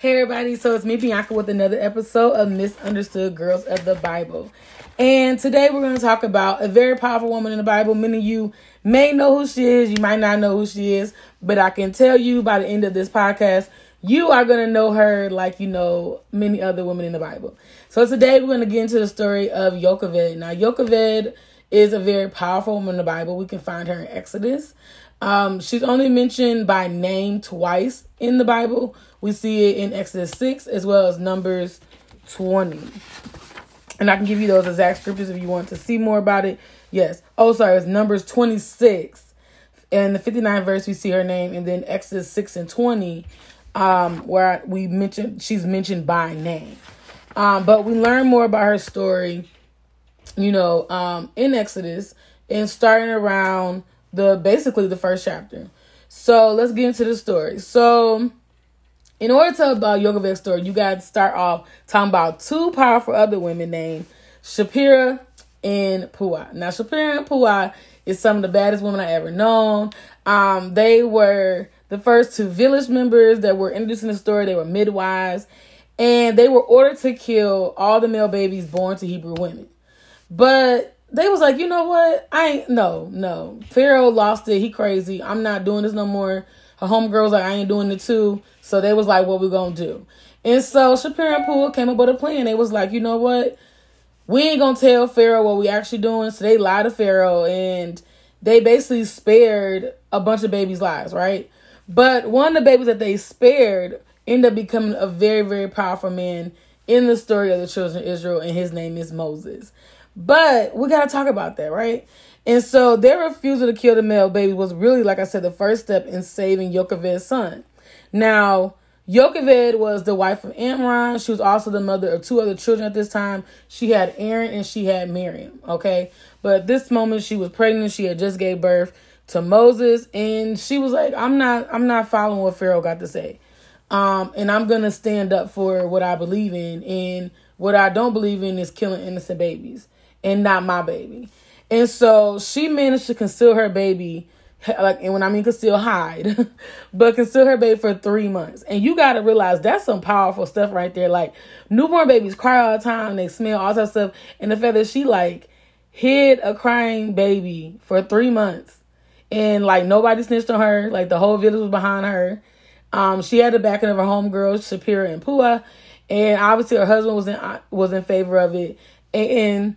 Hey everybody, so it's me Bianca with another episode of Misunderstood Girls of the Bible. And today we're going to talk about a very powerful woman in the Bible. Many of you may know who she is, you might not know who she is, but I can tell you by the end of this podcast, you are going to know her like you know many other women in the Bible. So today we're going to get into the story of Jochebed. Now, Jochebed is a very powerful woman in the Bible. We can find her in Exodus. Um, she's only mentioned by name twice in the Bible. We see it in Exodus 6 as well as Numbers 20. And I can give you those exact scriptures if you want to see more about it. Yes. Oh, sorry, it's Numbers 26. And the 59th verse, we see her name. And then Exodus 6 and 20, um, where we mentioned she's mentioned by name. Um, but we learn more about her story, you know, um, in Exodus and starting around the basically the first chapter. So let's get into the story. So in order to tell about Jochebed's story, you got to start off talking about two powerful other women named Shiphrah and Puah. Now, Shiphrah and Puah is some of the baddest women I ever known. Um, they were the first two village members that were introduced in the story. They were midwives, and they were ordered to kill all the male babies born to Hebrew women. But they was like, you know what? I ain't no, no. Pharaoh lost it. He crazy. I'm not doing this no more. Her homegirls like, I ain't doing it too. So they was like, what we gonna do? And so Shiphrah and Puah came up with a plan. They was like, you know what? We ain't gonna tell Pharaoh what we actually doing. So they lied to Pharaoh and they basically spared a bunch of babies' lives, right? But one of the babies that they spared ended up becoming a very, very powerful man in the story of the children of Israel, and his name is Moses. But we gotta talk about that, right? And so their refusal to kill the male baby was really, like I said, the first step in saving Jochebed's son. Now, Jochebed was the wife of Amram. She was also the mother of two other children at this time. She had Aaron and she had Miriam. Okay. But at this moment she was pregnant. She had just gave birth to Moses. And she was like, I'm not I'm not following what Pharaoh got to say. Um, and I'm gonna stand up for what I believe in. And what I don't believe in is killing innocent babies and not my baby. And so she managed to conceal her baby like and when I mean conceal hide, but conceal her baby for three months. And you gotta realize that's some powerful stuff right there. Like newborn babies cry all the time, they smell all that stuff. And the fact that she like hid a crying baby for three months and like nobody snitched on her, like the whole village was behind her. Um, she had the backing of her homegirls, Shiphrah and Puah. and obviously her husband was in was in favor of it. And, and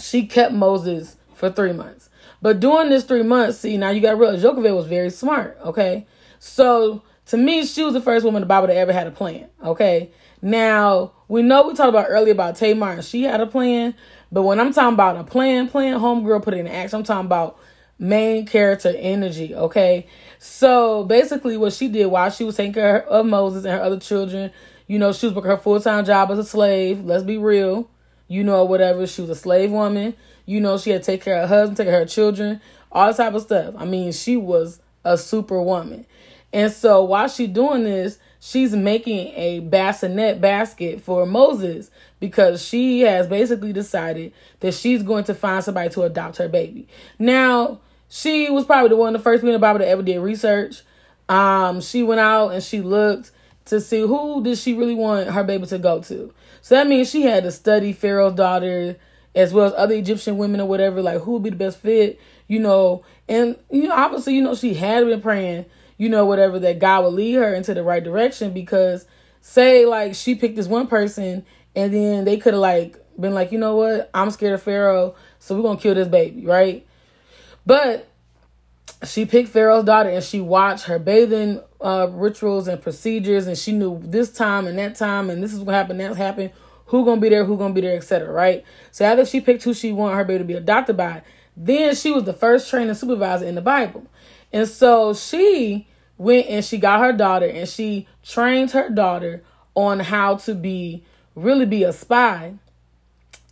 she kept Moses for three months. But during this three months, see, now you got to realize was very smart, okay? So to me, she was the first woman in the Bible that ever had a plan, okay? Now, we know we talked about earlier about Tamar and she had a plan, but when I'm talking about a plan, plan, homegirl put it in action, I'm talking about main character energy, okay? So basically, what she did while she was taking care of Moses and her other children, you know, she was working her full time job as a slave. Let's be real, you know, whatever. She was a slave woman. You know, she had to take care of her husband, take care of her children, all type of stuff. I mean, she was a super woman. And so while she's doing this, she's making a bassinet basket for Moses because she has basically decided that she's going to find somebody to adopt her baby. Now, she was probably the one the first people in the Bible that ever did research. Um, she went out and she looked to see who did she really want her baby to go to. So that means she had to study Pharaoh's daughter, as well as other Egyptian women or whatever, like who would be the best fit, you know. And, you know, obviously, you know, she had been praying, you know, whatever, that God would lead her into the right direction because, say, like, she picked this one person and then they could have, like, been like, you know what, I'm scared of Pharaoh, so we're going to kill this baby, right? But she picked Pharaoh's daughter and she watched her bathing uh, rituals and procedures and she knew this time and that time and this is what happened, that happened who gonna be there, who gonna be there, etc. Right? So after she picked who she wanted her baby to be adopted by, then she was the first training supervisor in the Bible. And so she went and she got her daughter and she trained her daughter on how to be really be a spy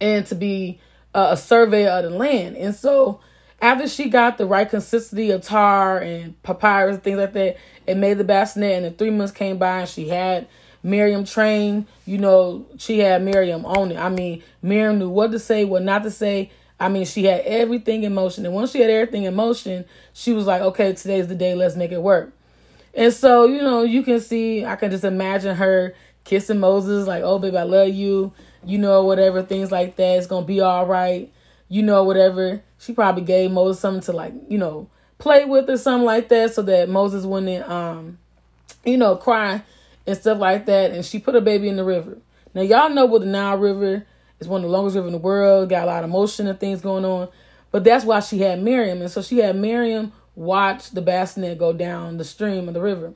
and to be a, a surveyor of the land. And so after she got the right consistency of tar and papyrus things like that, it made the bassinet and the three months came by and she had Miriam trained, you know, she had Miriam on it. I mean, Miriam knew what to say, what not to say. I mean, she had everything in motion. And once she had everything in motion, she was like, okay, today's the day, let's make it work. And so, you know, you can see, I can just imagine her kissing Moses, like, oh, baby, I love you, you know, whatever, things like that. It's going to be all right, you know, whatever. She probably gave Moses something to, like, you know, play with or something like that so that Moses wouldn't, um, you know, cry and stuff like that. And she put her baby in the river. Now, y'all know what the Nile River is one of the longest rivers in the world, got a lot of motion and things going on. But that's why she had Miriam. And so she had Miriam watch the bassinet go down the stream of the river.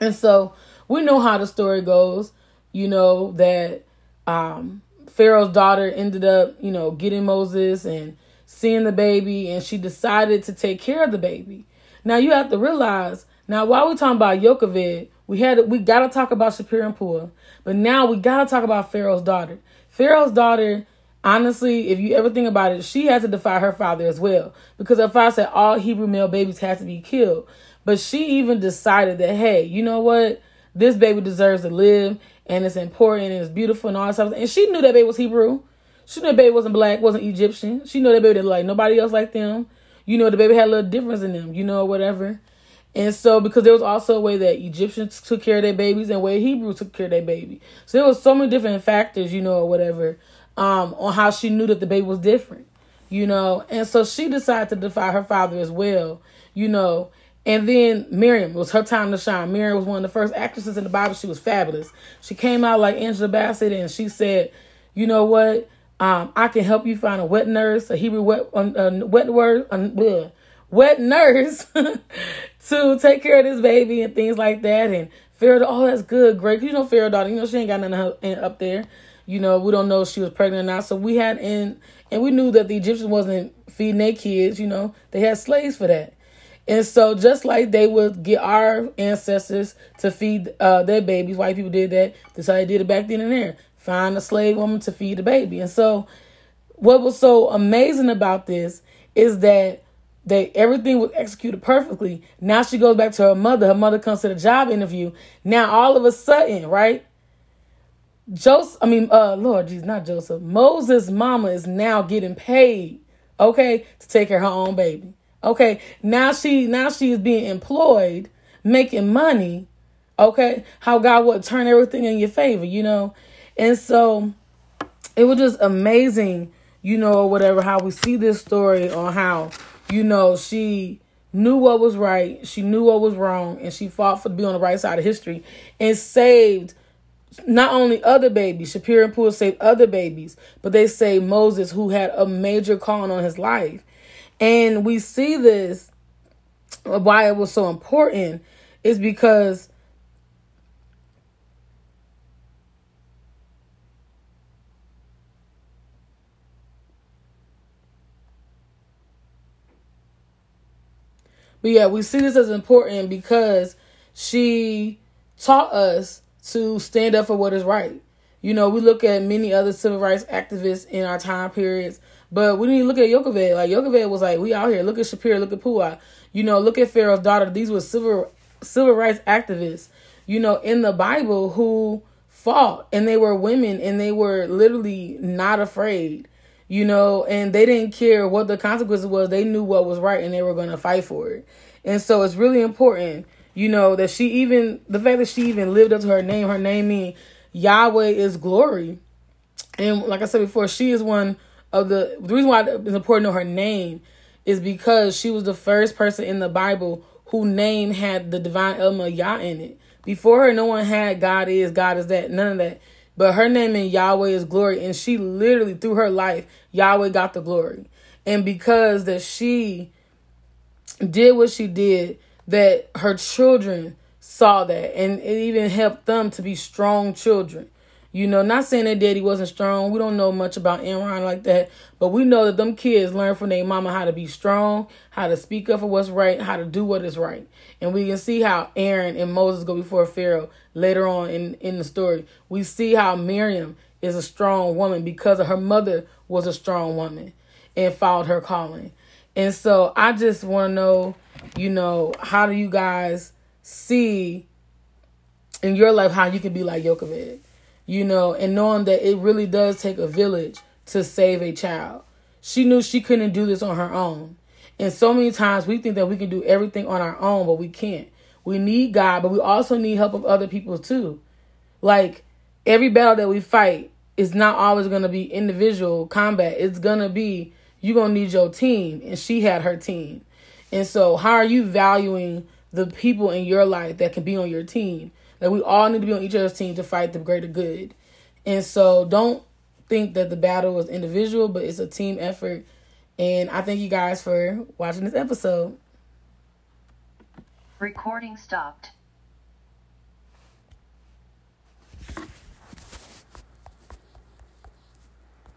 And so we know how the story goes. You know, that um, Pharaoh's daughter ended up, you know, getting Moses and seeing the baby, and she decided to take care of the baby. Now you have to realize, now while we're talking about Yocheved, we had we gotta talk about Shiphrah and Puah, but now we gotta talk about Pharaoh's daughter. Pharaoh's daughter honestly, if you ever think about it, she had to defy her father as well. Because her father said all Hebrew male babies had to be killed. But she even decided that, hey, you know what? This baby deserves to live and it's important and it's beautiful and all that stuff. And she knew that baby was Hebrew. She knew that baby wasn't black, wasn't Egyptian. She knew that baby didn't like nobody else like them. You know, the baby had a little difference in them, you know, whatever. And so, because there was also a way that Egyptians took care of their babies and way Hebrews took care of their baby. So there was so many different factors, you know, or whatever, um, on how she knew that the baby was different, you know. And so she decided to defy her father as well, you know. And then Miriam, was her time to shine. Miriam was one of the first actresses in the Bible. She was fabulous. She came out like Angela Bassett and she said, you know what? Um, I can help you find a wet nurse, a Hebrew wet, uh, wet word, wet nurse to take care of this baby and things like that. And Pharaoh, oh, that's good, great. You know, Pharaoh daughter, you know, she ain't got nothing up there. You know, we don't know if she was pregnant or not. So we had in, and we knew that the Egyptians wasn't feeding their kids. You know, they had slaves for that. And so, just like they would get our ancestors to feed uh, their babies, white people did that. That's how they did it back then and there. Find a slave woman to feed the baby. And so, what was so amazing about this is that they everything was executed perfectly. Now she goes back to her mother. Her mother comes to the job interview. Now all of a sudden, right? Joseph, I mean, uh, Lord Jesus, not Joseph. Moses' mama is now getting paid, okay, to take care of her own baby. Okay, now she now she is being employed, making money. Okay, how God would turn everything in your favor, you know, and so it was just amazing, you know, whatever. How we see this story on how you know she knew what was right, she knew what was wrong, and she fought for to be on the right side of history and saved not only other babies, Shiphrah and Puah saved other babies, but they saved Moses, who had a major calling on his life. And we see this, why it was so important is because But yeah, we see this as important because she taught us to stand up for what is right. You know, we look at many other civil rights activists in our time periods, but we to look at Yocheved. Like Yocheved was like, we out here. Look at Shiphrah. Look at Puah. You know, look at Pharaoh's daughter. These were civil civil rights activists. You know, in the Bible who fought, and they were women, and they were literally not afraid. You know, and they didn't care what the consequences was. They knew what was right, and they were going to fight for it. And so it's really important you know, that she even, the fact that she even lived up to her name, her name mean Yahweh is glory. And like I said before, she is one of the, the reason why it's important to know her name is because she was the first person in the Bible whose name had the divine element Yah in it. Before her, no one had God is, God is that, none of that. But her name in Yahweh is glory. And she literally, through her life, Yahweh got the glory. And because that she did what she did, that her children saw that and it even helped them to be strong children. You know, not saying that daddy wasn't strong. We don't know much about Aaron like that, but we know that them kids learn from their mama how to be strong, how to speak up for what's right, how to do what is right. And we can see how Aaron and Moses go before Pharaoh later on in, in the story. We see how Miriam is a strong woman because of her mother was a strong woman and followed her calling. And so I just want to know you know, how do you guys see in your life how you can be like Yocheved? You know, and knowing that it really does take a village to save a child. She knew she couldn't do this on her own. And so many times we think that we can do everything on our own, but we can't. We need God, but we also need help of other people too. Like every battle that we fight is not always going to be individual combat. It's going to be you're going to need your team and she had her team. And so how are you valuing the people in your life that can be on your team? Like we all need to be on each other's team to fight the greater good. And so don't think that the battle is individual, but it's a team effort. And I thank you guys for watching this episode. Recording stopped.